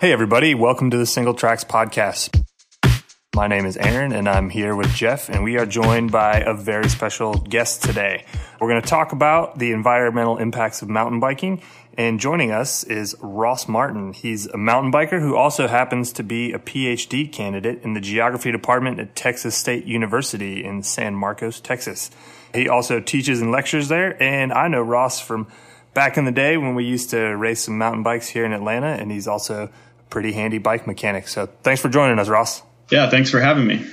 Hey, everybody, welcome to the Singletracks Podcast. My name is Aaron, and I'm here with Jeff, and we are joined by a very special guest today. We're going to talk about the environmental impacts of mountain biking, and joining us is Ross Martin. He's a mountain biker who also happens to be a PhD candidate in the geography department at Texas State University in San Marcos, Texas. He also teaches and lectures there, and I know Ross from back in the day when we used to race some mountain bikes here in Atlanta, and he's also pretty handy bike mechanic. So thanks for joining us, Ross. Yeah, thanks for having me.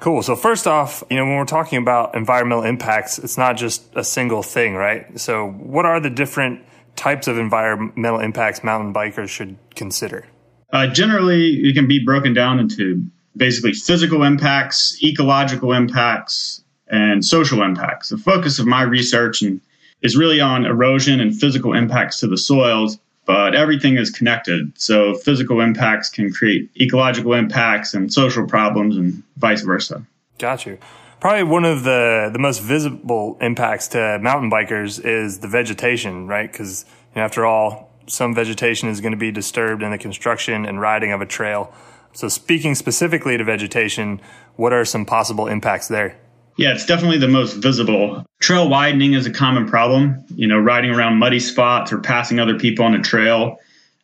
Cool. So first off, you know, when we're talking about environmental impacts, it's not just a single thing, right? So what are the different types of environmental impacts mountain bikers should consider? Uh, generally, it can be broken down into basically physical impacts, ecological impacts, and social impacts. The focus of my research and is really on erosion and physical impacts to the soils, but everything is connected. So physical impacts can create ecological impacts and social problems and vice versa. Got you. Probably one of the, the most visible impacts to mountain bikers is the vegetation, right? Because you know, after all, some vegetation is going to be disturbed in the construction and riding of a trail. So speaking specifically to vegetation, what are some possible impacts there? Yeah, it's definitely the most visible. Trail widening is a common problem. You know, riding around muddy spots or passing other people on a trail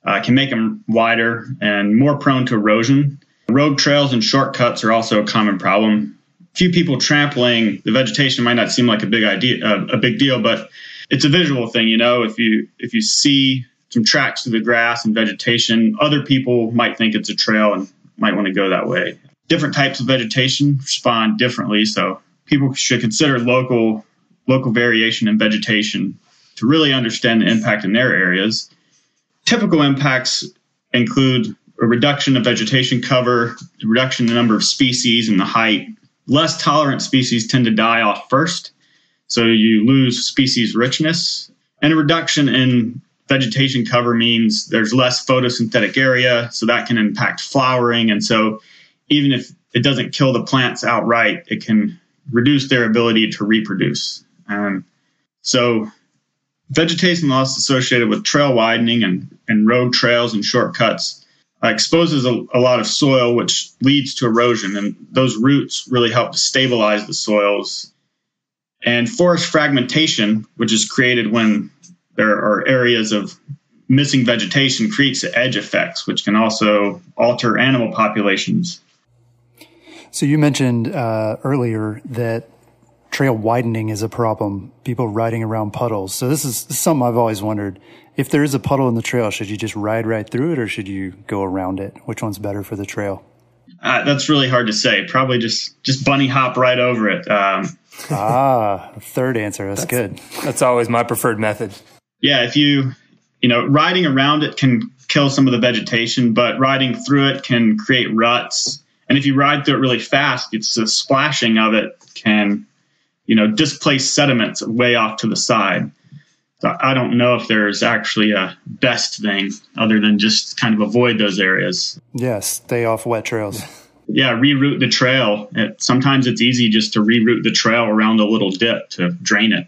uh, can make them wider and more prone to erosion. Rogue trails and shortcuts are also a common problem. Few people trampling the vegetation might not seem like a big idea, uh, a big deal, but it's a visual thing. You know, if you if you see some tracks through the grass and vegetation, other people might think it's a trail and might want to go that way. Different types of vegetation respond differently, so people should consider local local variation in vegetation to really understand the impact in their areas. Typical impacts include a reduction of vegetation cover, reduction in the number of species and the height. Less tolerant species tend to die off first, so you lose species richness. And a reduction in vegetation cover means there's less photosynthetic area, so that can impact flowering. And so even if it doesn't kill the plants outright, it can reduce their ability to reproduce. Um, so, vegetation loss associated with trail widening and, and rogue trails and shortcuts uh, exposes a, a, lot of soil, which leads to erosion. And those roots really help to stabilize the soils. And forest fragmentation, which is created when there are areas of missing vegetation, creates edge effects, which can also alter animal populations. So you mentioned uh, earlier that trail widening is a problem. People riding around puddles. So this is, this is something I've always wondered. If there is a puddle in the trail, should you just ride right through it, or should you go around it? Which one's better for the trail? Uh, that's really hard to say. Probably just just bunny hop right over it. Um, ah, third answer. That's, that's good. That's always my preferred method. Yeah, if you you know riding around it can kill some of the vegetation, but riding through it can create ruts and if you ride through it really fast, it's the splashing of it can, you know, displace sediments way off to the side. So I don't know if there's actually a best thing other than just kind of avoid those areas. Yeah, stay off wet trails. Yeah, reroute the trail. It, sometimes it's easy just to reroute the trail around a little dip to drain it.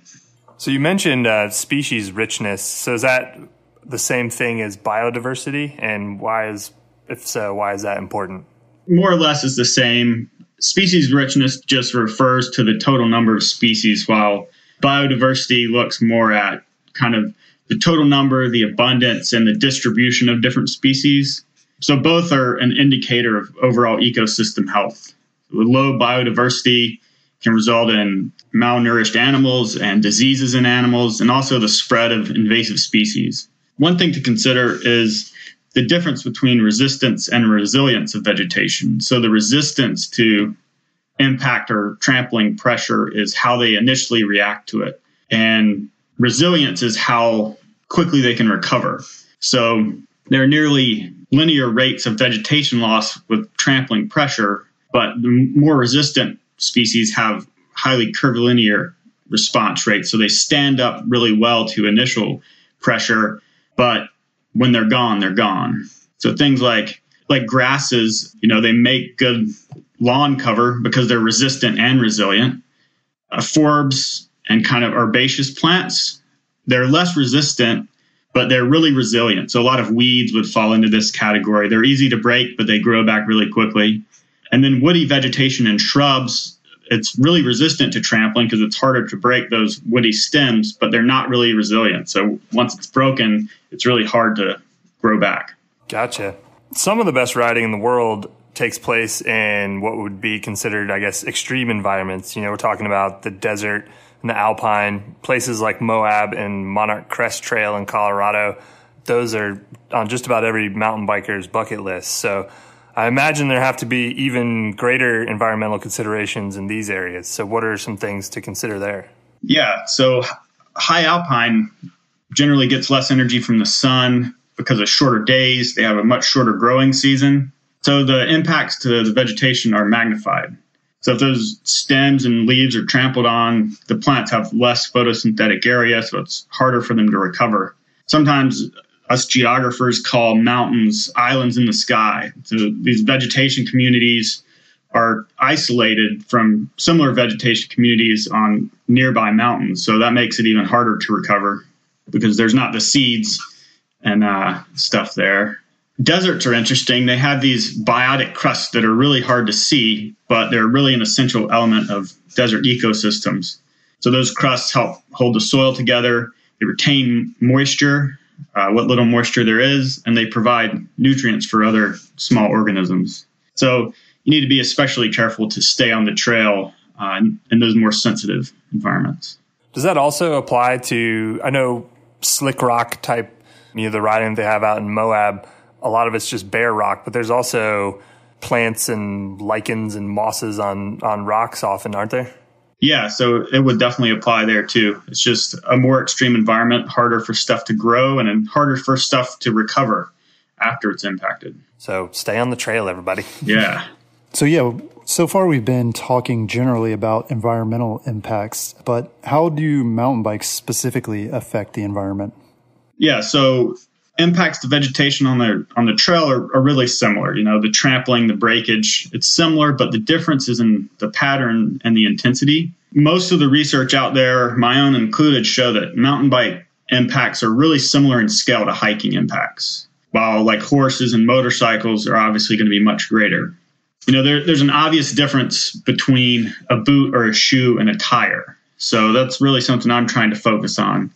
So you mentioned uh, species richness. So is that the same thing as biodiversity? And why is, if so, why is that important? More or less is the same. Species richness just refers to the total number of species, while biodiversity looks more at kind of the total number, the abundance, and the distribution of different species. So both are an indicator of overall ecosystem health. Low biodiversity can result in malnourished animals and diseases in animals, and also the spread of invasive species. One thing to consider is the difference between resistance and resilience of vegetation. So the resistance to impact or trampling pressure is how they initially react to it. And resilience is how quickly they can recover. So there are nearly linear rates of vegetation loss with trampling pressure, but the more resistant species have highly curvilinear response rates. So they stand up really well to initial pressure, but when they're gone, they're gone. So things like like grasses, you know, they make good lawn cover because they're resistant and resilient. Uh, forbs and kind of herbaceous plants, they're less resistant, but they're really resilient. So a lot of weeds would fall into this category. They're easy to break, but they grow back really quickly. And then woody vegetation and shrubs, it's really resistant to trampling because it's harder to break those woody stems, but they're not really resilient. So once it's broken, it's really hard to grow back. Gotcha. Some of the best riding in the world takes place in what would be considered, I guess, extreme environments. You know, we're talking about the desert and the alpine, places like Moab and Monarch Crest Trail in Colorado. Those are on just about every mountain biker's bucket list. So I imagine there have to be even greater environmental considerations in these areas. So, what are some things to consider there? Yeah, so high alpine generally gets less energy from the sun because of shorter days. They have a much shorter growing season. So, the impacts to the vegetation are magnified. So, if those stems and leaves are trampled on, the plants have less photosynthetic area, so it's harder for them to recover. Sometimes us geographers call mountains islands in the sky. So these vegetation communities are isolated from similar vegetation communities on nearby mountains. So that makes it even harder to recover because there's not the seeds and uh, stuff there. Deserts are interesting. They have these biotic crusts that are really hard to see, but they're really an essential element of desert ecosystems. So those crusts help hold the soil together. They retain moisture uh, what little moisture there is, and they provide nutrients for other small organisms. So you need to be especially careful to stay on the trail uh, in, those more sensitive environments. Does that also apply to? I know slick rock type, you know, the riding they have out in Moab. A lot of it's just bare rock, but there's also plants and lichens and mosses on on rocks often, aren't there? Yeah, so it would definitely apply there too. It's just a more extreme environment, harder for stuff to grow and harder for stuff to recover after it's impacted. So stay on the trail, everybody. Yeah. So, yeah, so far we've been talking generally about environmental impacts, but how do mountain bikes specifically affect the environment? Yeah, so impacts to vegetation on the on the trail are, are, really similar. You know, the trampling, the breakage, it's similar, but the difference is in the pattern and the intensity. Most of the research out there, my own included, show that mountain bike impacts are really similar in scale to hiking impacts. While like horses and motorcycles are obviously going to be much greater. You know, there, there's an obvious difference between a boot or a shoe and a tire. So that's really something I'm trying to focus on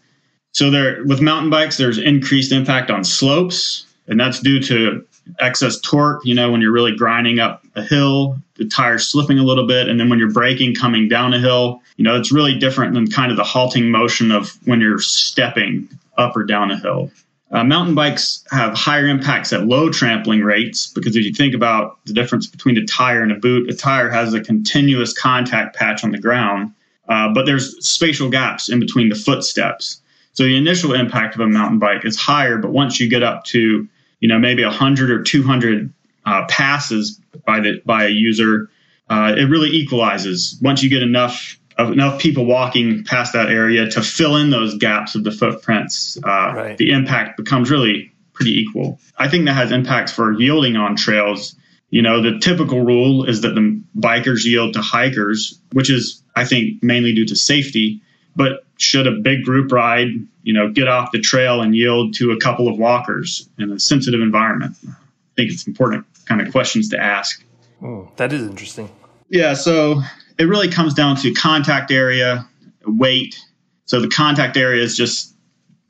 so there, with mountain bikes, there's increased impact on slopes, and that's due to excess torque. You know, when you're really grinding up a hill, the tires slipping a little bit, and then when you're braking coming down a hill, you know, it's really different than kind of the halting motion of when you're stepping up or down a hill. Uh, mountain bikes have higher impacts at low trampling rates because if you think about the difference between a tire and a boot, a tire has a continuous contact patch on the ground, uh, but there's spatial gaps in between the footsteps. So the initial impact of a mountain bike is higher, but once you get up to you know maybe 100 or 200 uh, passes by the by a user, uh, it really equalizes. Once you get enough of enough people walking past that area to fill in those gaps of the footprints, uh, right. the impact becomes really pretty equal. I think that has impacts for yielding on trails. You know, the typical rule is that the bikers yield to hikers, which is, I think, mainly due to safety. But should a big group ride, you know, get off the trail and yield to a couple of walkers in a sensitive environment? I think it's important kind of questions to ask. Oh, that is interesting. Yeah, so it really comes down to contact area, weight. So the contact area is just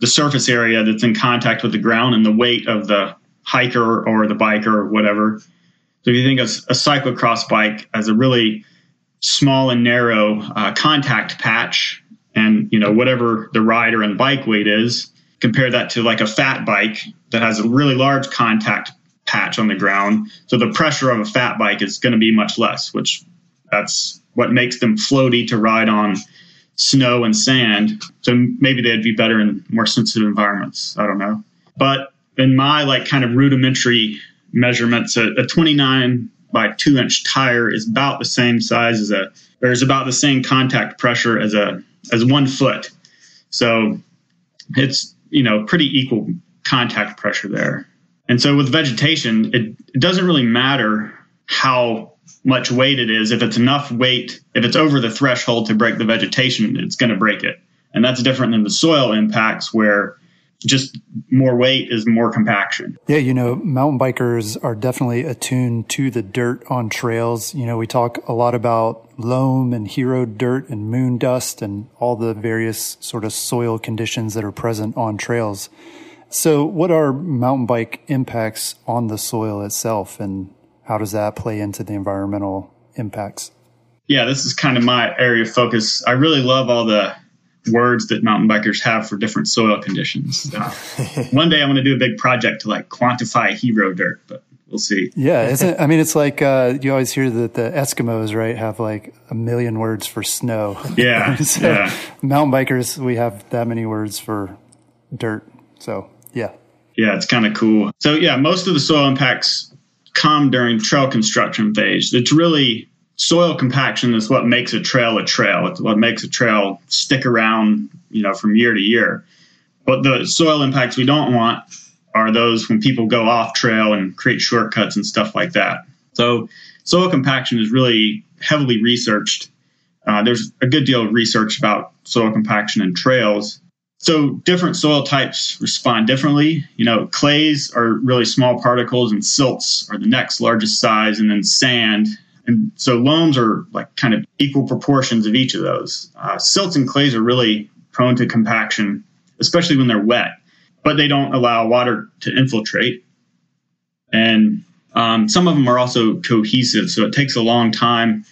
the surface area that's in contact with the ground and the weight of the hiker or the biker or whatever. So if you think of a cyclocross bike as a really small and narrow uh, contact patch and you know whatever the rider and bike weight is compare that to like a fat bike that has a really large contact patch on the ground. So the pressure of a fat bike is going to be much less which that's what makes them floaty to ride on snow and sand. So maybe they'd be better in more sensitive environments. I don't know. But in my like kind of rudimentary measurements, a, a 29 by two inch tire is about the same size as a, is about the same contact pressure as a, as one foot. So it's, you know, pretty equal contact pressure there. And so with vegetation, it, it doesn't really matter how much weight it is. If it's enough weight, if it's over the threshold to break the vegetation, it's going to break it. And that's different than the soil impacts where just more weight is more compaction. Yeah, you know, mountain bikers are definitely attuned to the dirt on trails. You know, we talk a lot about loam and hero dirt and moon dust and all the various sort of soil conditions that are present on trails. So, what are mountain bike impacts on the soil itself, and how does that play into the environmental impacts? Yeah, this is kind of my area of focus. I really love all the words that mountain bikers have for different soil conditions. Uh, one day I want to do a big project to like quantify hero dirt, but we'll see. Yeah, isn't I mean it's like uh, you always hear that the Eskimos right have like a million words for snow. Yeah, so yeah. Mountain bikers we have that many words for dirt. So yeah, yeah, it's kind of cool. So yeah, most of the soil impacts come during trail construction phase. It's really soil compaction is what makes a trail a trail. It's what makes a trail stick around, you know, from year to year. But the soil impacts we don't want are those when people go off trail and create shortcuts and stuff like that. So soil compaction is really heavily researched. Uh, there's a good deal of research about soil compaction and trails. So different soil types respond differently. You know, clays are really small particles and silts are the next largest size, and then sand and so loams are like kind of equal proportions of each of those. Uh, silts and clays are really prone to compaction, especially when they're wet, but they don't allow water to infiltrate. And um, some of them are also cohesive, so it takes a long time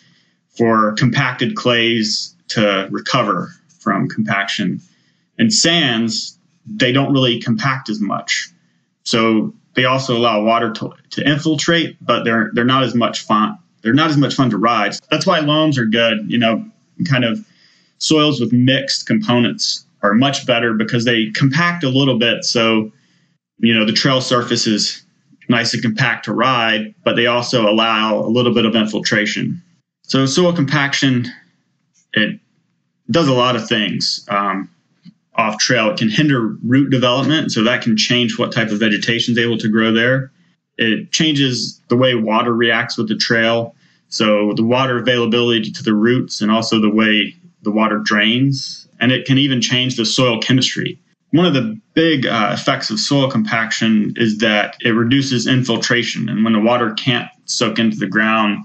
for compacted clays to recover from compaction. And sands, they don't really compact as much. So they also allow water to, to infiltrate, but they're they're not as much fun they're not as much fun to ride. That's why loams are good. You know, kind of soils with mixed components are much better because they compact a little bit. So, you know, the trail surface is nice and compact to ride, but they also allow a little bit of infiltration. So, soil compaction, it does a lot of things. Um, off trail, it can hinder root development, so that can change what type of vegetation is able to grow there. It changes the way water reacts with the trail. So the water availability to the roots and also the way the water drains. And it can even change the soil chemistry. One of the big uh, effects of soil compaction is that it reduces infiltration. And when the water can't soak into the ground,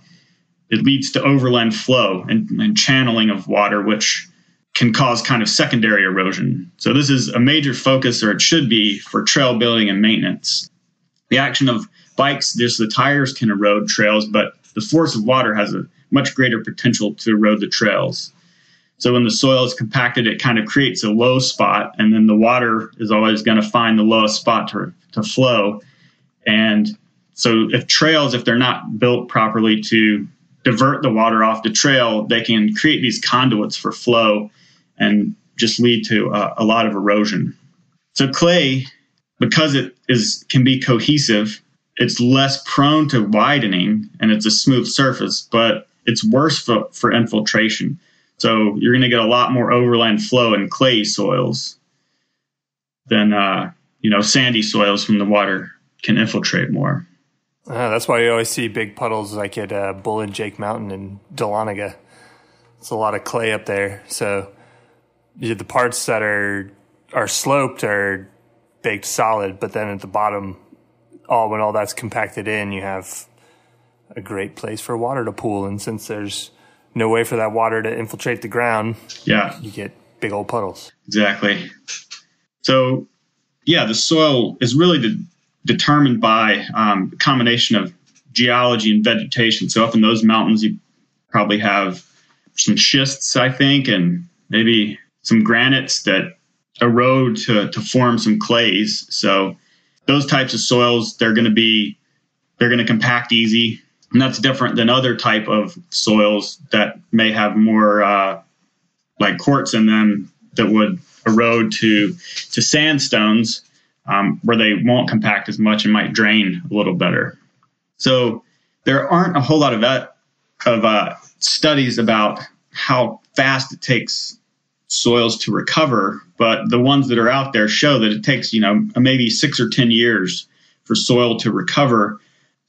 it leads to overland flow and, and channeling of water, which can cause kind of secondary erosion. So this is a major focus, or it should be, for trail building and maintenance. The action of bikes, just the tires can erode trails, but the force of water has a much greater potential to erode the trails. So when the soil is compacted, it kind of creates a low spot, and then the water is always going to find the lowest spot to, to flow. And so if trails, if they're not built properly to divert the water off the trail, they can create these conduits for flow and just lead to a lot of erosion. So clay, because it is can be cohesive, it's less prone to widening and it's a smooth surface, but it's worse for, for infiltration. So you're going to get a lot more overland flow in clay soils than uh, you know sandy soils from the water can infiltrate more. Uh, that's why you always see big puddles like at uh, Bull and Jake Mountain in Dahlonega. It's a lot of clay up there, so the parts that are are sloped are baked solid, but then at the bottom all when all that's compacted in, you have a great place for water to pool. And since there's no way for that water to infiltrate the ground, yeah, you get big old puddles. Exactly. So, yeah, the soil is really de- determined by um, a combination of geology and vegetation. So, up in those mountains, you probably have some schists, I think, and maybe some granites that erode to, to form some clays. So, those types of soils they're going to be they're going to compact easy and that's different than other type of soils that may have more uh, like quartz in them that would erode to to sandstones um, where they won't compact as much and might drain a little better. So there aren't a whole lot of that, of uh, studies about how fast it takes soils to recover, but the ones that are out there show that it takes you know maybe six or ten years for soil to recover.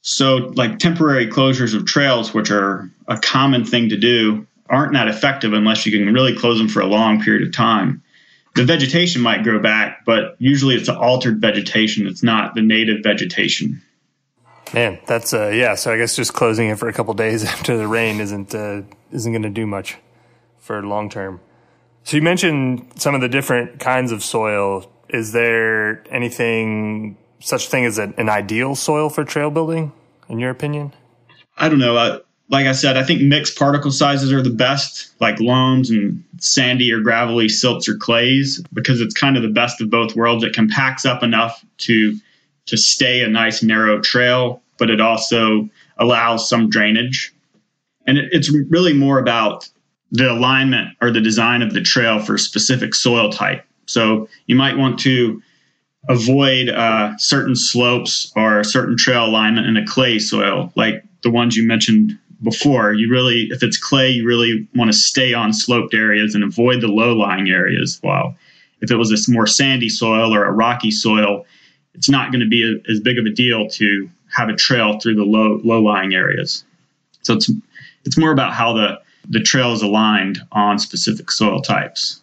So like temporary closures of trails, which are a common thing to do, aren't that effective unless you can really close them for a long period of time. The vegetation might grow back, but usually it's altered vegetation. It's not the native vegetation. Man, that's uh, yeah. So I guess just closing it for a couple days after the rain isn't uh, isn't going to do much for long term. So you mentioned some of the different kinds of soil. Is there anything such thing as an, ideal soil for trail building, in your opinion? I don't know. Uh, like I said, I think mixed particle sizes are the best, like loams and sandy or gravelly silts or clays, because it's kind of the best of both worlds. It compacts up enough to to stay a nice narrow trail, but it also allows some drainage. And it, it's really more about the alignment or the design of the trail for a specific soil type. So you might want to avoid uh, certain slopes or certain trail alignment in a clay soil, like the ones you mentioned before. You really, if it's clay, you really want to stay on sloped areas and avoid the low lying areas. While if it was a more sandy soil or a rocky soil, it's not going to be a, as big of a deal to have a trail through the low low lying areas. So it's it's more about how the the trail is aligned on specific soil types.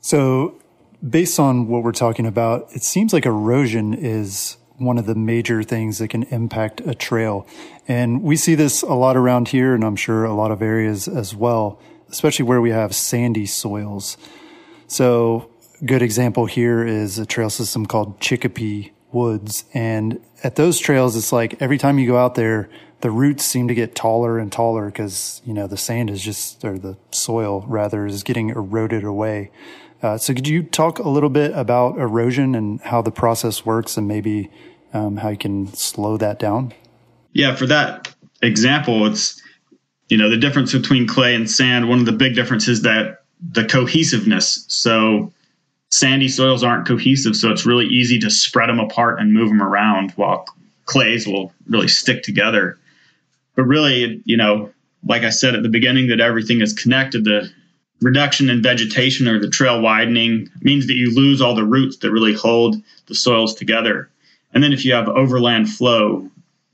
So based on what we're talking about, it seems like erosion is one of the major things that can impact a trail. And we see this a lot around here, and I'm sure a lot of areas as well, especially where we have sandy soils. So, good example here is a trail system called Chicopee Woods. And at those trails, it's like every time you go out there, the roots seem to get taller and taller because, you know, the sand is just, or the soil rather, is getting eroded away. Uh, so could you talk a little bit about erosion and how the process works and maybe um, how you can slow that down? Yeah, for that example, it's, you know, the difference between clay and sand. One of the big differences that the cohesiveness. So sandy soils aren't cohesive, so it's really easy to spread them apart and move them around while clays will really stick together. But really, you know, like I said at the beginning, that everything is connected. The reduction in vegetation or the trail widening means that you lose all the roots that really hold the soils together. And then if you have overland flow,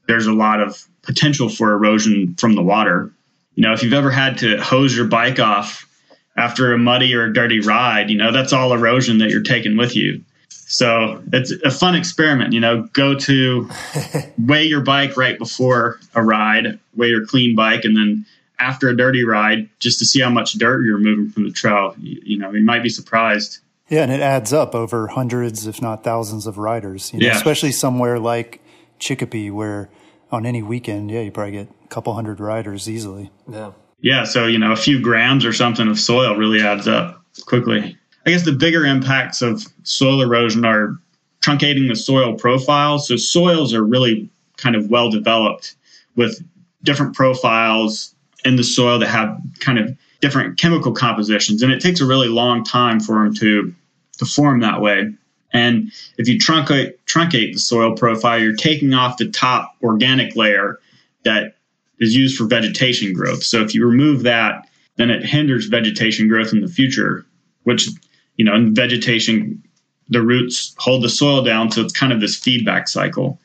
there's a lot of potential for erosion from the water. You know, if you've ever had to hose your bike off after a muddy or a dirty ride, you know, that's all erosion that you're taking with you. So it's a fun experiment, you know, go to weigh your bike right before a ride, weigh your clean bike, and then after a dirty ride, just to see how much dirt you're moving from the trail. You, you know, you might be surprised. Yeah, and it adds up over hundreds, if not thousands, of riders. You know, yeah. especially somewhere like Chicopee, where on any weekend, yeah, you probably get a couple hundred riders easily. Yeah. Yeah. So you know, a few grams or something of soil really adds up quickly. I guess the bigger impacts of soil erosion are truncating the soil profile. So soils are really kind of well developed with different profiles in the soil that have kind of different chemical compositions, and it takes a really long time for them to to form that way. And if you truncate truncate the soil profile, you're taking off the top organic layer that is used for vegetation growth. So if you remove that, then it hinders vegetation growth in the future, which you know, in vegetation, the roots hold the soil down. So it's kind of this feedback cycle.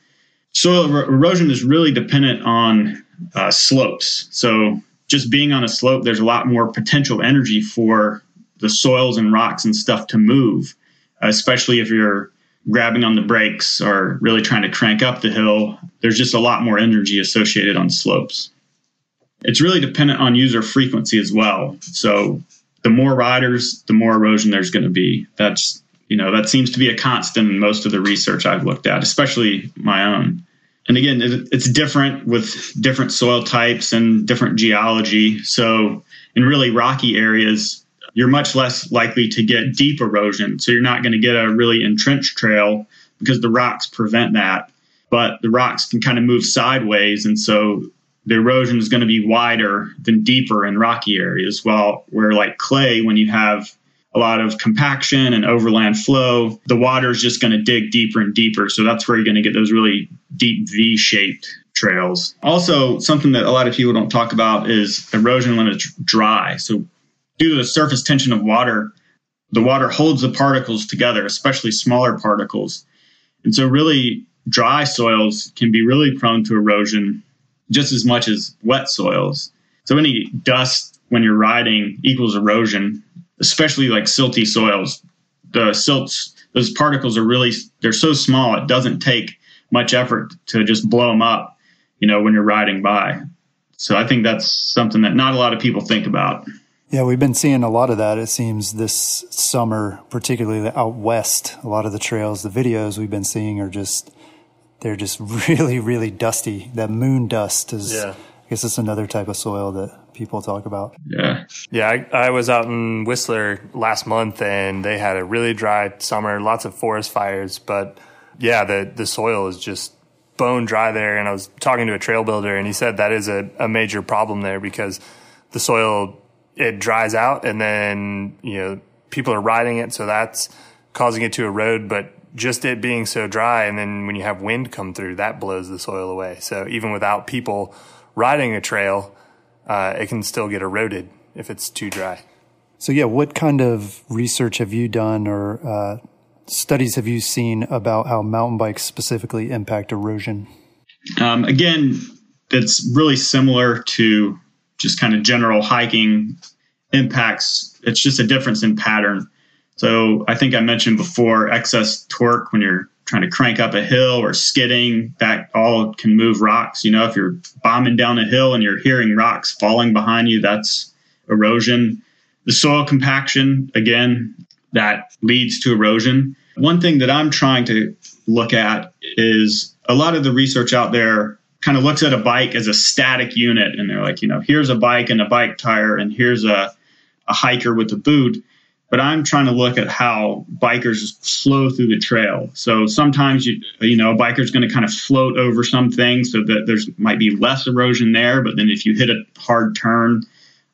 Soil er- erosion is really dependent on uh, slopes. So just being on a slope, there's a lot more potential energy for the soils and rocks and stuff to move, especially if you're grabbing on the brakes or really trying to crank up the hill. There's just a lot more energy associated on slopes. It's really dependent on user frequency as well. So the more riders, the more erosion there's going to be. That's you know that seems to be a constant in most of the research I've looked at, especially my own. And again, it, it's different with different soil types and different geology. So in really rocky areas, you're much less likely to get deep erosion. So you're not going to get a really entrenched trail because the rocks prevent that. But the rocks can kind of move sideways, and so the erosion is going to be wider than deeper in rocky areas. While where like clay, when you have a lot of compaction and overland flow, the water is just going to dig deeper and deeper. So that's where you're going to get those really deep V shaped trails. Also, something that a lot of people don't talk about is erosion when it's dry. So, due to the surface tension of water, the water holds the particles together, especially smaller particles. And so, really, dry soils can be really prone to erosion just as much as wet soils. So, any dust when you're riding equals erosion especially like silty soils. The silts, those particles are really, they're so small, it doesn't take much effort to just blow them up, you know, when you're riding by. So I think that's something that not a lot of people think about. Yeah, we've been seeing a lot of that. It seems this summer, particularly out west, a lot of the trails, the videos we've been seeing are just, they're just really, really dusty. That moon dust is, yeah. I guess it's another type of soil that people talk about. Yeah. Yeah. I, I, was out in Whistler last month and they had a really dry summer, lots of forest fires, but yeah, the, the soil is just bone dry there. And I was talking to a trail builder and he said that is a, a major problem there because the soil, it dries out and then, you know, people are riding it. So that's causing it to erode, but just it being so dry. And then when you have wind come through, that blows the soil away. So even without people riding a trail, uh, it can still get eroded if it's too dry. So, yeah, what kind of research have you done or uh, studies have you seen about how mountain bikes specifically impact erosion? Um, again, it's really similar to just kind of general hiking impacts. It's just a difference in pattern. So, I think I mentioned before excess torque when you're trying to crank up a hill or skidding, that all can move rocks. You know, if you're bombing down a hill and you're hearing rocks falling behind you, that's erosion. The soil compaction, again, that leads to erosion. One thing that I'm trying to look at is a lot of the research out there kind of looks at a bike as a static unit and they're like, you know, here's a bike and a bike tire and here's a, a hiker with a boot but I'm trying to look at how bikers flow through the trail. So sometimes you you know a biker's going to kind of float over some things so that there's might be less erosion there, but then if you hit a hard turn,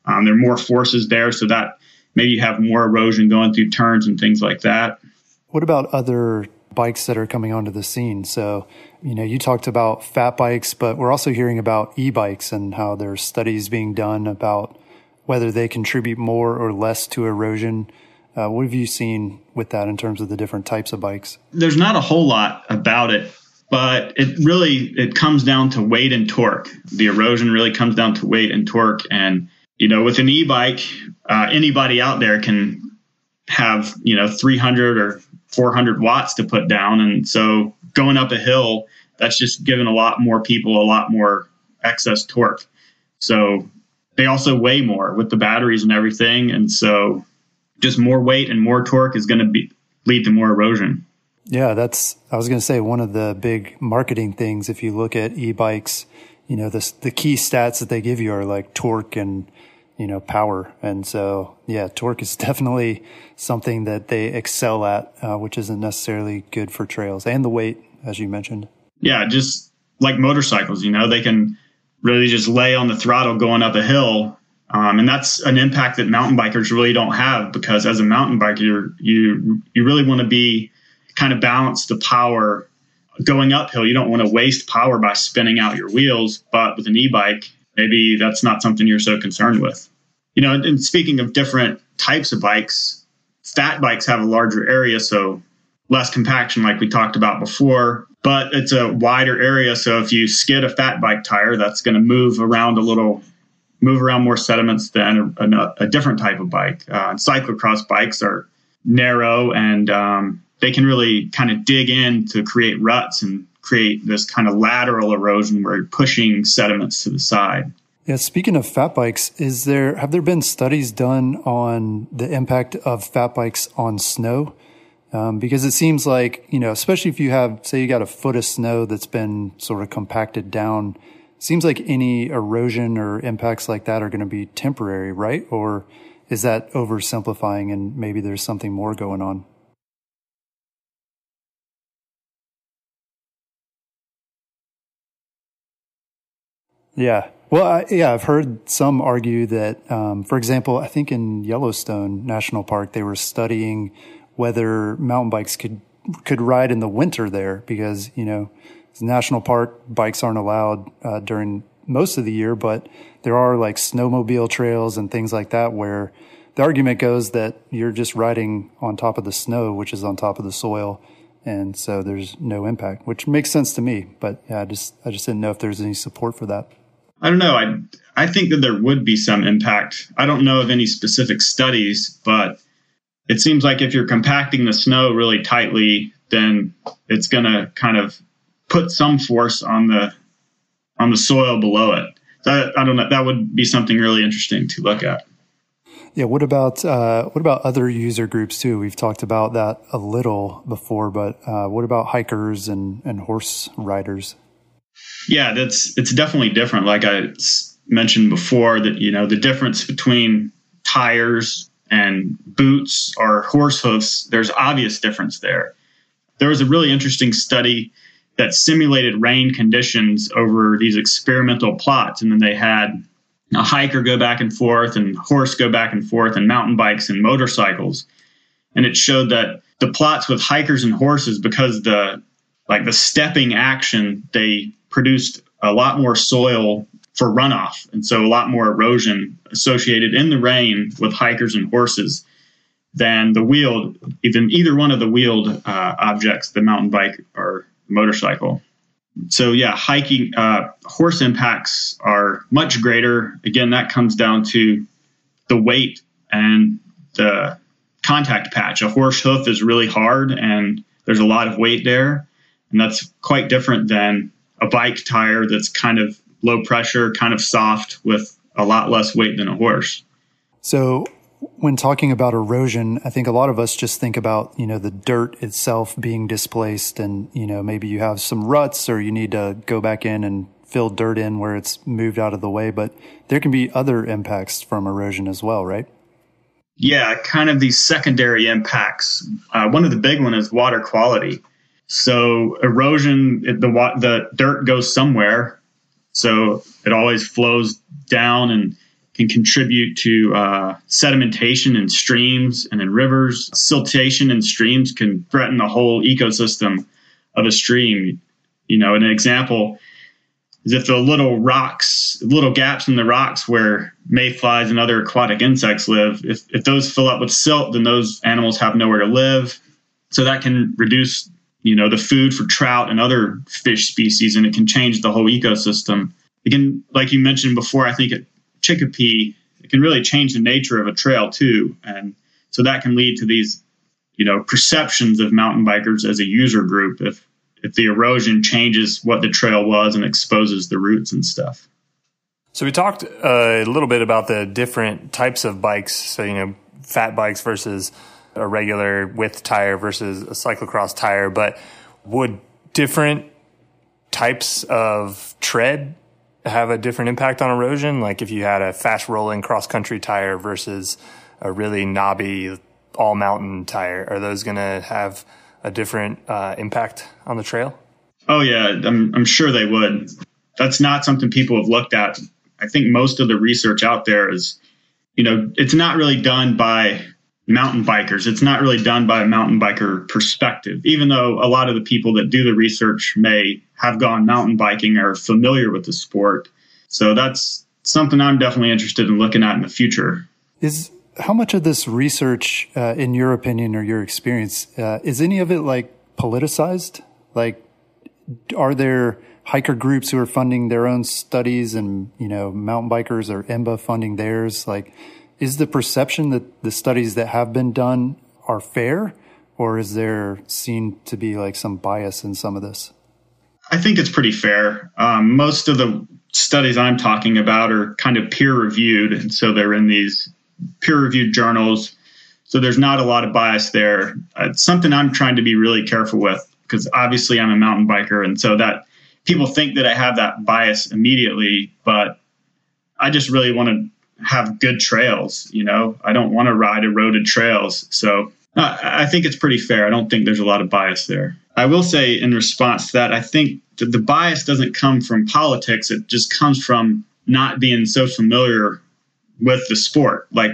um, there are more forces there, so that maybe you have more erosion going through turns and things like that. What about other bikes that are coming onto the scene? So you know you talked about fat bikes, but we're also hearing about e-bikes and how there's studies being done about whether they contribute more or less to erosion uh, what have you seen with that in terms of the different types of bikes? There's not a whole lot about it, but it really it comes down to weight and torque. The erosion really comes down to weight and torque, and you know, with an e-bike, uh, anybody out there can have you know 300 or 400 watts to put down, and so going up a hill, that's just giving a lot more people a lot more excess torque. So they also weigh more with the batteries and everything, and so just more weight and more torque is going to be lead to more erosion. Yeah, that's I was going to say one of the big marketing things if you look at e-bikes, you know, the the key stats that they give you are like torque and you know, power. And so, yeah, torque is definitely something that they excel at, uh, which isn't necessarily good for trails and the weight, as you mentioned. Yeah, just like motorcycles, you know, they can really just lay on the throttle going up a hill um, and that's an impact that mountain bikers really don't have because as a mountain biker, you you really want to be kind of balance the power going uphill. You don't want to waste power by spinning out your wheels. But with an e-bike, maybe that's not something you're so concerned with. You know, and speaking of different types of bikes, fat bikes have a larger area, so less compaction, like we talked about before. But it's a wider area, so if you skid a fat bike tire, that's going to move around a little move around more sediments than a, a, different type of bike. Uh, cyclocross bikes are narrow and um, they can really kind of dig in to create ruts and create this kind of lateral erosion where you're pushing sediments to the side. Yeah, speaking of fat bikes, is there have there been studies done on the impact of fat bikes on snow? Um, because it seems like you know, especially if you have, say, you got a foot of snow that's been sort of compacted down seems like any erosion or impacts like that are going to be temporary, right? Or is that oversimplifying and maybe there's something more going on? Yeah. Well, I, yeah, I've heard some argue that, um, for example, I think in Yellowstone National Park, they were studying whether mountain bikes could could ride in the winter there because you know, national park bikes aren't allowed uh, during most of the year, but there are like snowmobile trails and things like that where the argument goes that you're just riding on top of the snow, which is on top of the soil. And so there's no impact, which makes sense to me. But yeah, I just, I just didn't know if there's any support for that. I don't know. I, I think that there would be some impact. I don't know of any specific studies, but it seems like if you're compacting the snow really tightly, then it's going to kind of put some force on the on the soil below it. I, I don't know. That would be something really interesting to look at. Yeah. What about uh, what about other user groups too? We've talked about that a little before, but uh, what about hikers and and horse riders? Yeah, that's it's definitely different. Like I mentioned before, that you know the difference between tires and boots or horse hoofs. There's obvious difference there. There was a really interesting study that simulated rain conditions over these experimental plots. And then they had a hiker go back and forth and horse go back and forth and mountain bikes and motorcycles. And it showed that the plots with hikers and horses, because the like the stepping action, they produced a lot more soil for runoff. And so a lot more erosion associated in the rain with hikers and horses than the wheeled, even either one of the wheeled uh, objects, the mountain bike or motorcycle. So yeah, hiking uh, horse impacts are much greater. Again, that comes down to the weight and the contact patch. A horse hoof is really hard and there's a lot of weight there, and that's quite different than a bike tire that's kind of low pressure, kind of soft with a lot less weight than a horse. So when talking about erosion, I think a lot of us just think about, you know, the dirt itself being displaced and, you know, maybe you have some ruts or you need to go back in and fill dirt in where it's moved out of the way, but there can be other impacts from erosion as well, right? Yeah, kind of these secondary impacts. Uh, one of the big one is water quality. So erosion, it, the the dirt goes somewhere, so it always flows down and can contribute to uh, sedimentation in streams and in rivers. Siltation in streams can threaten the whole ecosystem of a stream. You know, an example is if the little rocks, little gaps in the rocks where mayflies and other aquatic insects live, if, if those fill up with silt, then those animals have nowhere to live. So that can reduce, you know, the food for trout and other fish species, and it can change the whole ecosystem. Again, like you mentioned before, I think it Chicopee, it can really change the nature of a trail too. And so that can lead to these, you know, perceptions of mountain bikers as a user group if if the erosion changes what the trail was and exposes the roots and stuff. So we talked uh, a little bit about the different types of bikes. So you know, fat bikes versus a regular width tire versus a cyclocross tire, but would different types of tread have a different impact on erosion? Like if you had a fast rolling cross country tire versus a really knobby all mountain tire, are those going to have a different uh, impact on the trail? Oh yeah, I'm, I'm sure they would. That's not something people have looked at. I think most of the research out there is, you know, it's not really done by mountain bikers. It's not really done by a mountain biker perspective, even though a lot of the people that do the research may have gone mountain biking or are familiar with the sport. So that's something I'm definitely interested in looking at in the future. Is how much of this research, uh, in your opinion or your experience, uh, is any of it like politicized? Like, are there hiker groups who are funding their own studies and, you know, mountain bikers or IMBA funding theirs? Like, is the perception that the studies that have been done are fair or is there seen to be like some bias in some of this? I think it's pretty fair. Um, most of the studies I'm talking about are kind of peer reviewed, and so they're in these peer reviewed journals. So there's not a lot of bias there. It's something I'm trying to be really careful with because obviously I'm a mountain biker, and so that people think that I have that bias immediately, but I just really want to have good trails. You know, I don't want to ride eroded trails. So uh, I think it's pretty fair. I don't think there's a lot of bias there. I will say in response to that, I think that the bias doesn't come from politics. It just comes from not being so familiar with the sport. Like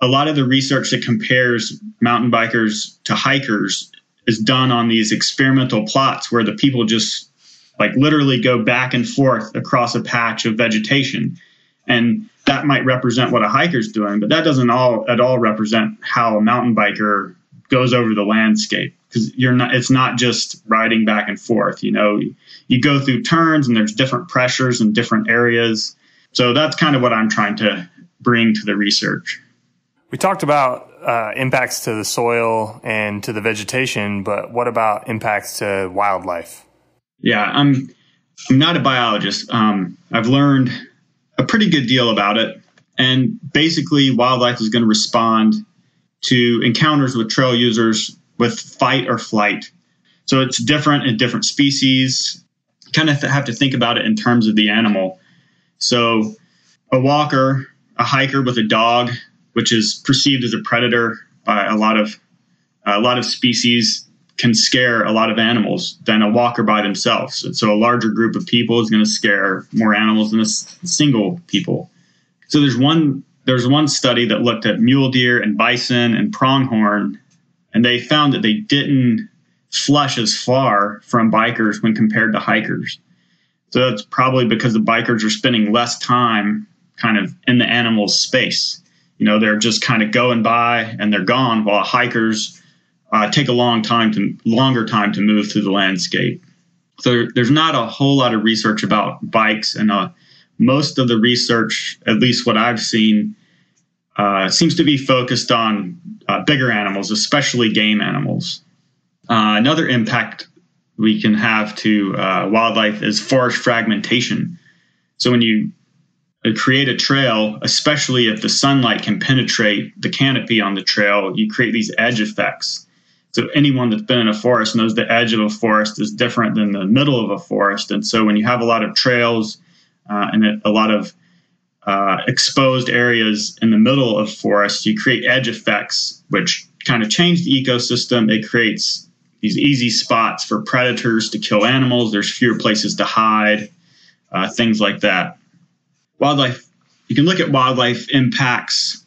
a lot of the research that compares mountain bikers to hikers is done on these experimental plots where the people just like literally go back and forth across a patch of vegetation. And that might represent what a hiker's doing, but that doesn't all at all represent how a mountain biker goes over the landscape because you're not it's not just riding back and forth you know? You go through turns and there's different pressures in different areas. So that's kind of what i'm trying to bring to the research. We talked about uh, impacts to the soil and to the vegetation but what about impacts to wildlife? Yeah i'm i'm not a biologist. Um, i've learned a pretty good deal about it and basically wildlife is going to respond to encounters with trail users with fight or flight. So it's different in different species. Kind of have to think about it in terms of the animal. So a walker, a hiker with a dog, which is perceived as a predator by a lot of a lot of species, can scare a lot of animals than a walker by themselves. So a larger group of people is going to scare more animals than a single people. So there's one there's one study that looked at mule deer and bison and pronghorn, and they found that they didn't flush as far from bikers when compared to hikers. So that's probably because the bikers are spending less time kind of in the animal's space. You know, they're just kind of going by and they're gone, while hikers uh, take a long time to longer time to move through the landscape. So there's not a whole lot of research about bikes, and uh, most of the research, at least what I've seen, uh, seems to be focused on uh, bigger animals, especially game animals. Uh, another impact we can have to uh, wildlife is forest fragmentation. So when you create a trail, especially if the sunlight can penetrate the canopy on the trail, you create these edge effects. So anyone that's been in a forest knows the edge of a forest is different than the middle of a forest. And so when you have a lot of trails uh, and a lot of uh, exposed areas in the middle of forests, you create edge effects, which kind of change the ecosystem. It creates these easy spots for predators to kill animals. There's fewer places to hide, uh, things like that. Wildlife, you can look at wildlife impacts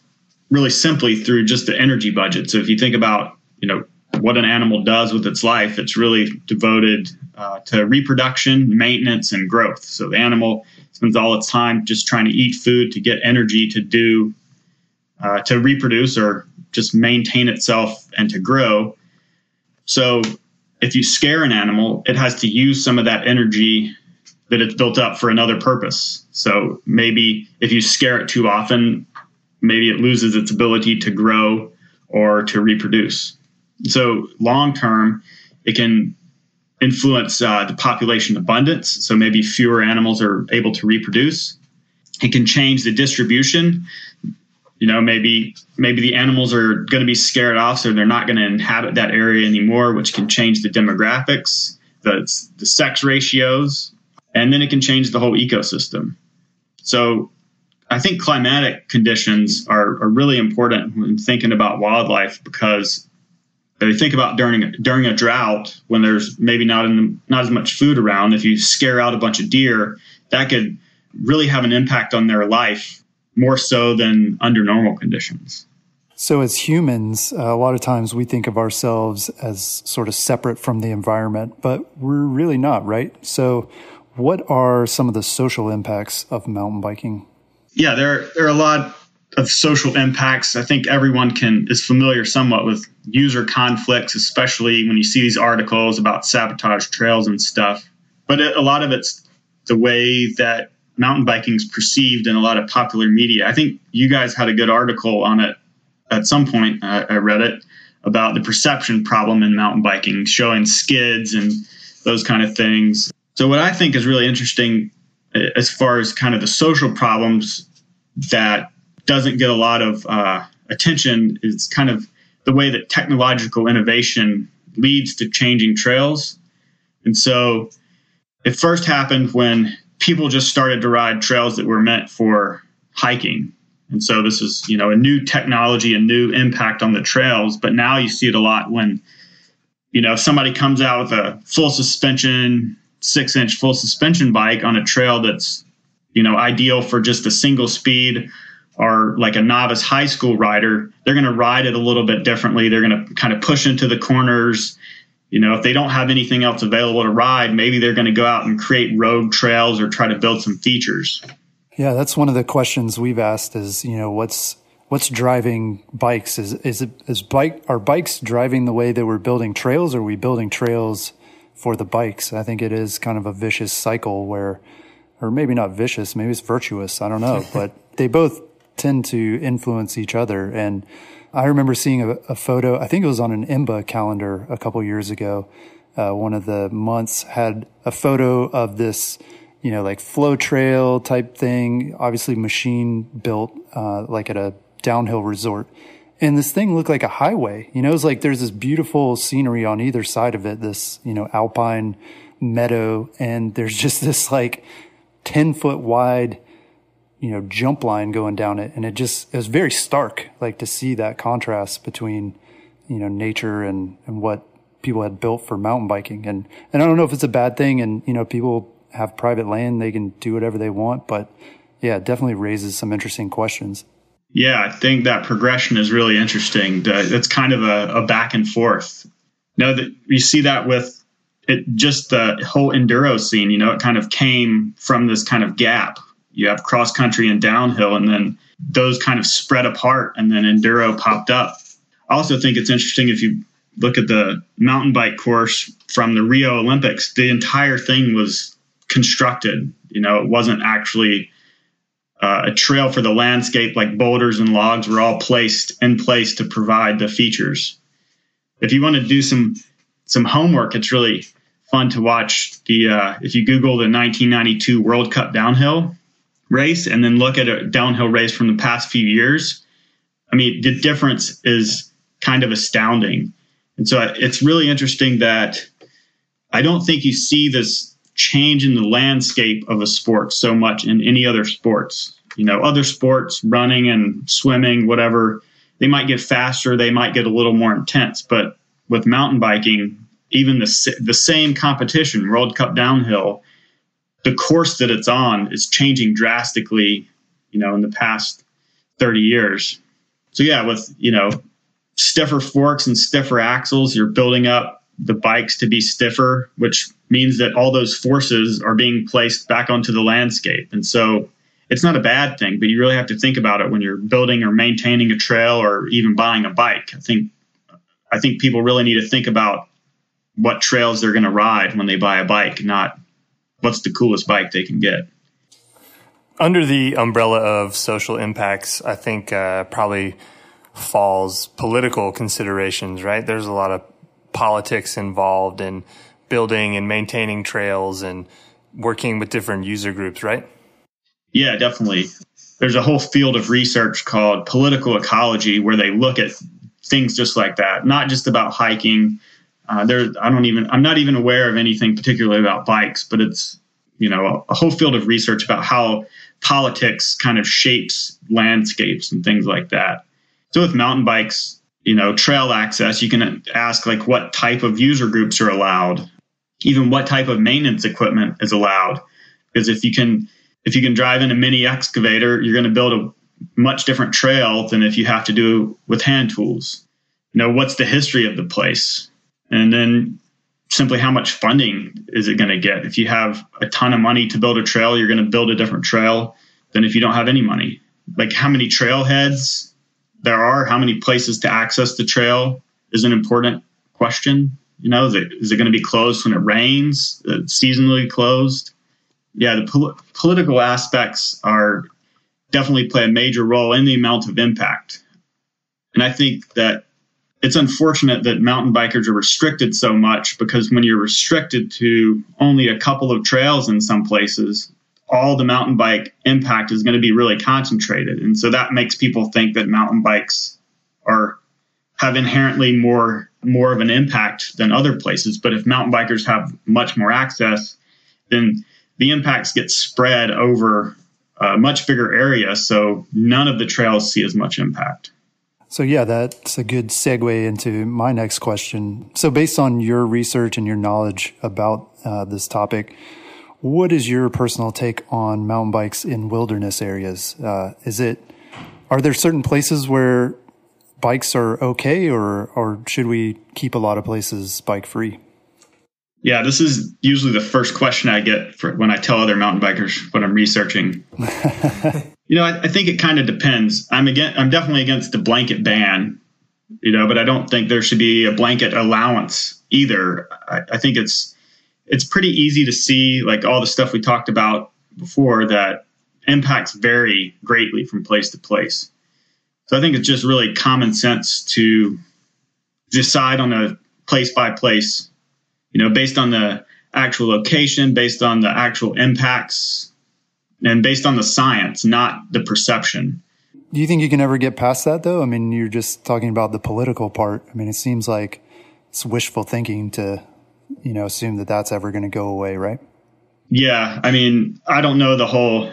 really simply through just the energy budget. So if you think about, you know, what an animal does with its life, it's really devoted uh, to reproduction, maintenance, and growth. So the animal spends all its time just trying to eat food to get energy to do uh, to reproduce or just maintain itself and to grow. So if you scare an animal, it has to use some of that energy that it's built up for another purpose. So maybe if you scare it too often, maybe it loses its ability to grow or to reproduce. So long term, it can influence uh, the population abundance. So maybe fewer animals are able to reproduce. It can change the distribution. You know, maybe maybe the animals are going to be scared off, so they're not going to inhabit that area anymore, which can change the demographics, the the sex ratios, and then it can change the whole ecosystem. So I think climatic conditions are, are really important when thinking about wildlife because you think about during during a drought when there's maybe not in, not as much food around. If you scare out a bunch of deer, that could really have an impact on their life more so than under normal conditions. So, as humans, uh, a lot of times we think of ourselves as sort of separate from the environment, but we're really not, right? So, what are some of the social impacts of mountain biking? Yeah, there, there are a lot of social impacts. I think everyone can is familiar somewhat with user conflicts, especially when you see these articles about sabotage trails and stuff. But it, a lot of it's the way that mountain biking is perceived in a lot of popular media. I think you guys had a good article on it at some point. I, read it about the perception problem in mountain biking, showing skids and those kind of things. So what I think is really interesting eh, as far as kind of the social problems that doesn't get a lot of uh, attention is kind of the way that technological innovation leads to changing trails. And so it first happened when people just started to ride trails that were meant for hiking. And so this is, you know, a new technology, a new impact on the trails. But now you see it a lot when, you know, somebody comes out with a full suspension, six inch full suspension bike on a trail that's you know, ideal for just a single speed or like a novice high school rider, they're going to ride it a little bit differently. They're going to kind of push into the corners. You know, if they don't have anything else available to ride, maybe they're going to go out and create rogue trails or try to build some features. Yeah, that's one of the questions we've asked is, you know, what's what's driving bikes? Is is it is bike are bikes driving the way that we're building trails or are we building trails for the bikes? I think it is kind of a vicious cycle where or maybe not vicious, maybe it's virtuous, I don't know, but they both tend to influence each other. And I remember seeing a, a photo, I think it was on an IMBA calendar a couple years ago. Uh, one of the months had a photo of this, you know, like flow trail type thing, obviously machine built, uh, like at a downhill resort. And this thing looked like a highway, you know, it's like there's this beautiful scenery on either side of it, this, you know, alpine meadow. And there's just this like 10 foot wide, you know, jump line going down it. And it just, it was very stark, like to see that contrast between, you know, nature and, and what people had built for mountain biking. And, and I don't know if it's a bad thing. And, you know, people have private land, they can do whatever they want. But yeah, it definitely raises some interesting questions. Yeah, I think that progression is really interesting. That's kind of a, a back and forth. Know, that you see that with it, just the whole enduro scene, you know, it kind of came from this kind of gap you have cross country and downhill, and then those kind of spread apart, and then enduro popped up. I also think it's interesting if you look at the mountain bike course from the Rio Olympics, the entire thing was constructed. You know, it wasn't actually uh, a trail for the landscape, like boulders and logs were all placed in place to provide the features. If you want to do some some homework, it's really fun to watch the uh, if you Google the 1992 World Cup downhill race and then look at a downhill race from the past few years, I mean, the difference is kind of astounding. And so it's really interesting that I don't think you see this change in the landscape of a sport so much in any other sports. You know, other sports, running and swimming, whatever, they might get faster, they might get a little more intense. But with mountain biking, even the, the same competition, World Cup downhill, the course that it's on is changing drastically, you know, in the past 30 years. So yeah, with, you know, stiffer forks and stiffer axles, you're building up the bikes to be stiffer, which means that all those forces are being placed back onto the landscape. And so it's not a bad thing, but you really have to think about it when you're building or maintaining a trail or even buying a bike. I think I think people really need to think about what trails they're going to ride when they buy a bike, not what's the coolest bike they can get. Under the umbrella of social impacts, I think uh, probably falls political considerations, right? There's a lot of politics involved in building and maintaining trails and working with different user groups, right? Yeah, definitely. There's a whole field of research called political ecology where they look at things just like that, not just about hiking, uh, there, I don't even, I'm not even aware of anything particularly about bikes, but it's, you know, a, a whole field of research about how politics kind of shapes landscapes and things like that. So with mountain bikes, you know, trail access, you can ask like what type of user groups are allowed, even what type of maintenance equipment is allowed. Because if you can, if you can drive in a mini excavator, you're going to build a much different trail than if you have to do with hand tools. You know, what's the history of the place? And then simply how much funding is it going to get? If you have a ton of money to build a trail, you're going to build a different trail than if you don't have any money. Like how many trailheads there are, how many places to access the trail is an important question. You know, is it, is it going to be closed when it rains, seasonally closed? Yeah, the pol- political aspects are definitely play a major role in the amount of impact. And I think that it's unfortunate that mountain bikers are restricted so much because when you're restricted to only a couple of trails in some places, all the mountain bike impact is going to be really concentrated. And so that makes people think that mountain bikes are have inherently more more of an impact than other places. But if mountain bikers have much more access, then the impacts get spread over a much bigger area. So none of the trails see as much impact. So, yeah, that's a good segue into my next question. So, based on your research and your knowledge about uh, this topic, What is your personal take on mountain bikes in wilderness areas? Uh, is it are there certain places where bikes are okay, or or should we keep a lot of places bike free? Yeah, this is usually the first question I get when I tell other mountain bikers what I'm researching. you know, I, I think it kind of depends. I'm again, I'm definitely against the blanket ban, you know, but I don't think there should be a blanket allowance either. I, I think it's it's pretty easy to see, like all the stuff we talked about before, that impacts vary greatly from place to place. So I think it's just really common sense to decide on a place by place you know, based on the actual location, based on the actual impacts, and based on the science, not the perception. Do you think you can ever get past that, though? I mean, you're just talking about the political part. I mean, it seems like it's wishful thinking to, you know, assume that that's ever going to go away, right? Yeah. I mean, I don't know the whole,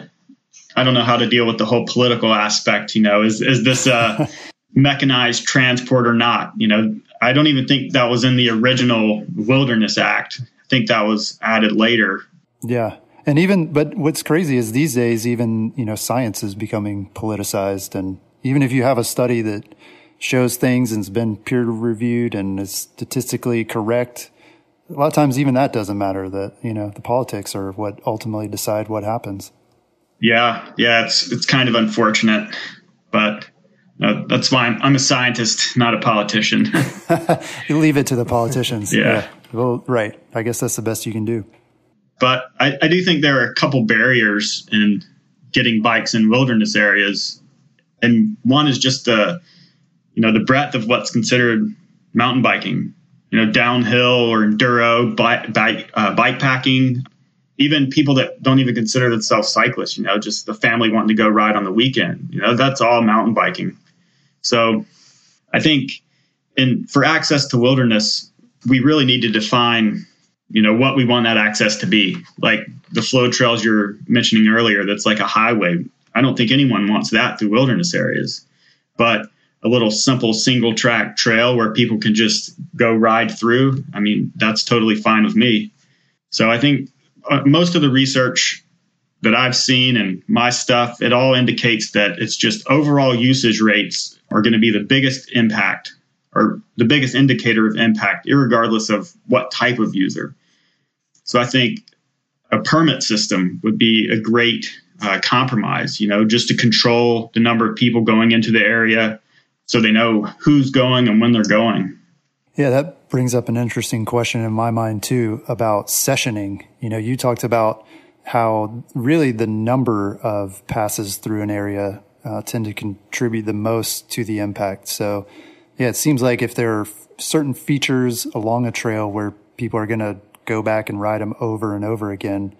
I don't know how to deal with the whole political aspect. You know, is, is this a mechanized transport or not? You know, I don't even think that was in the original Wilderness Act. I think that was added later. Yeah. And even, but what's crazy is these days, even, you know, science is becoming politicized. And even if you have a study that shows things and has been peer reviewed and is statistically correct, a lot of times even that doesn't matter that, you know, the politics are what ultimately decide what happens. Yeah. Yeah. It's, it's kind of unfortunate, but that's why I'm, I'm, a scientist, not a politician. you leave it to the politicians. yeah. yeah. Well, right. I guess that's the best you can do. But I, I do think there are a couple barriers in getting bikes in wilderness areas, and one is just the, you know, the breadth of what's considered mountain biking. You know, downhill or enduro, bike, bike, uh, bike packing, even people that don't even consider themselves cyclists, you know, just the family wanting to go ride on the weekend, you know, that's all mountain biking. So I think in for access to wilderness, we really need to define, you know, what we want that access to be. Like the flow trails you're mentioning earlier, that's like a highway. I don't think anyone wants that through wilderness areas. But a little simple single track trail where people can just go ride through, I mean, that's totally fine with me. So I think uh, most of the research that I've seen and my stuff, it all indicates that it's just overall usage rates are going to be the biggest impact or the biggest indicator of impact, regardless of what type of user. So I think a permit system would be a great uh, compromise, you know, just to control the number of people going into the area so they know who's going and when they're going. Yeah, that brings up an interesting question in my mind too about sessioning. You know, you talked about how really the number of passes through an area uh, tend to contribute the most to the impact. So, yeah, it seems like if there are certain features along a trail where people are going to go back and ride them over and over again,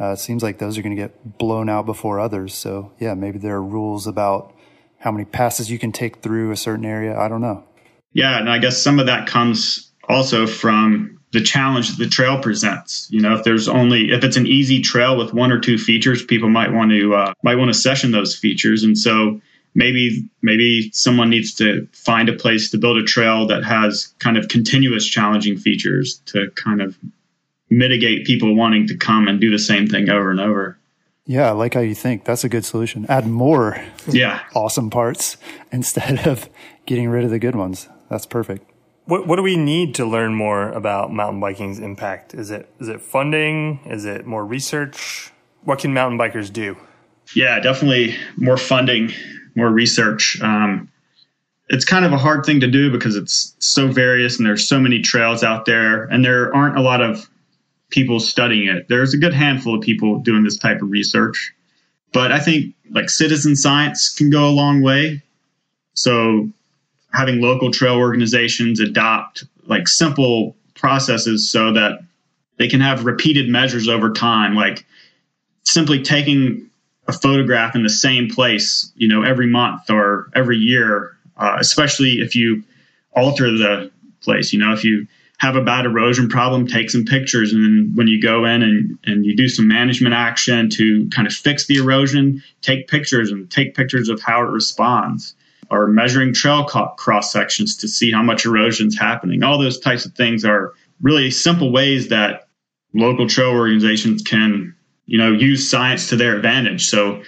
uh, it seems like those are going to get blown out before others. So, yeah, maybe there are rules about how many passes you can take through a certain area. I don't know. Yeah, and I guess some of that comes also from the challenge that the trail presents. You know, if there's only if it's an easy trail with one or two features, people might want to uh, might want to session those features, and so maybe maybe someone needs to find a place to build a trail that has kind of continuous challenging features to kind of mitigate people wanting to come and do the same thing over and over. Yeah, I like how you think. That's a good solution. Add more yeah. awesome parts instead of getting rid of the good ones. That's perfect. What what do we need to learn more about mountain biking's impact? Is it is it funding? Is it more research? What can mountain bikers do? Yeah, definitely more funding, more research. Um, it's kind of a hard thing to do because it's so various and there's so many trails out there, and there aren't a lot of people studying it. There's a good handful of people doing this type of research, but I think like citizen science can go a long way. So having local trail organizations adopt like simple processes so that they can have repeated measures over time, like simply taking a photograph in the same place, you know, every month or every year, uh, especially if you alter the place. You know, if you have a bad erosion problem, take some pictures, and then when you go in and, and you do some management action to kind of fix the erosion, take pictures and take pictures of how it responds or measuring trail cross sections to see how much erosion is happening. All those types of things are really simple ways that local trail organizations can, you know, use science to their advantage. So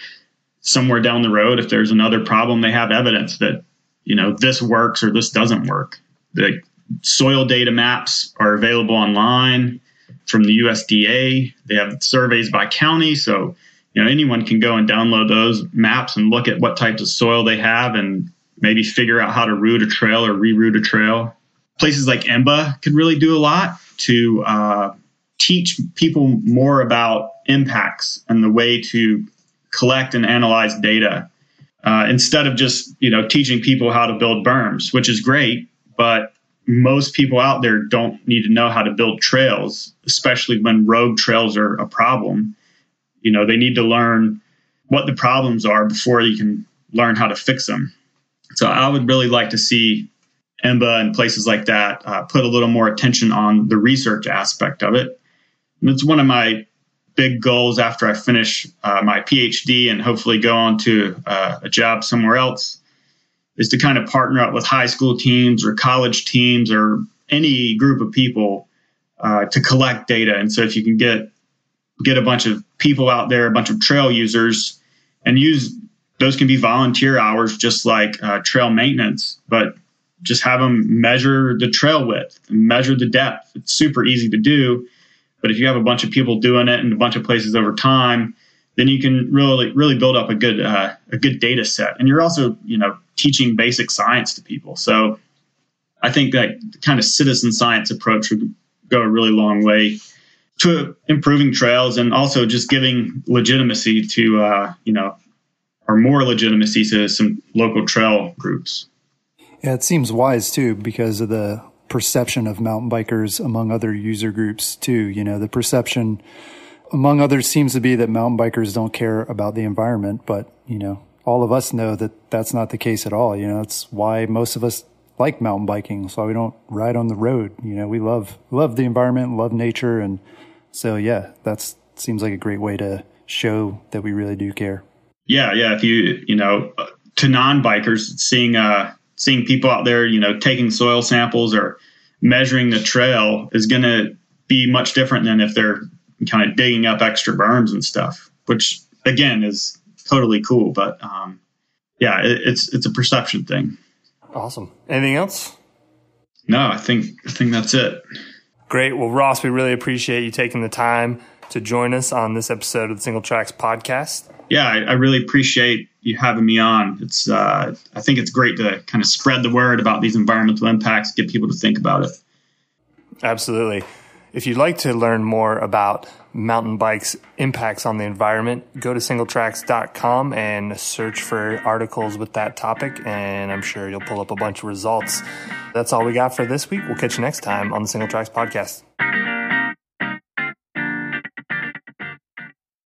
somewhere down the road, if there's another problem, they have evidence that, you know, this works or this doesn't work. The soil data maps are available online from the USDA. They have surveys by county. So, you know, anyone can go and download those maps and look at what types of soil they have and maybe figure out how to route a trail or reroute a trail. Places like IMBA could really do a lot to uh, teach people more about impacts and the way to collect and analyze data uh, instead of just you know teaching people how to build berms, which is great, but most people out there don't need to know how to build trails, especially when rogue trails are a problem. You know, they need to learn what the problems are before you can learn how to fix them. So I would really like to see IMBA and places like that uh, put a little more attention on the research aspect of it. And it's one of my big goals after I finish uh, my PhD and hopefully go on to uh, a job somewhere else is to kind of partner up with high school teams or college teams or any group of people uh, to collect data. And so if you can get get a bunch of people out there, a bunch of trail users, and use those can be volunteer hours, just like uh, trail maintenance, but just have them measure the trail width measure the depth. It's super easy to do. But if you have a bunch of people doing it in a bunch of places over time, then you can really really build up a good uh, a good data set. And you're also you know teaching basic science to people. So I think that kind of citizen science approach would go a really long way to improving trails and also just giving legitimacy to uh, you know or more legitimacy to some local trail groups. Yeah, it seems wise too because of the perception of mountain bikers among other user groups too. You know, the perception among others seems to be that mountain bikers don't care about the environment, but you know, all of us know that that's not the case at all. You know, that's why most of us like mountain biking. So we don't ride on the road. You know, we love, love the environment, love nature. And so, yeah, that seems like a great way to show that we really do care. Yeah. Yeah. If you, you know, to non bikers, seeing, uh, seeing people out there, you know, taking soil samples or measuring the trail is going to be much different than if they're kind of digging up extra berms and stuff, which again is totally cool. But um, yeah, it, it's it's a perception thing. Awesome. Anything else? No, I think I think that's it. Great. Well, Ross, we really appreciate you taking the time to join us on this episode of the Singletracks podcast. Yeah, I, I really appreciate you having me on. It's uh, I think it's great to kind of spread the word about these environmental impacts, get people to think about it. Absolutely. If you'd like to learn more about mountain bikes' impacts on the environment, go to singletracks.com and search for articles with that topic, and I'm sure you'll pull up a bunch of results. That's all we got for this week. We'll catch you next time on the Singletracks Podcast.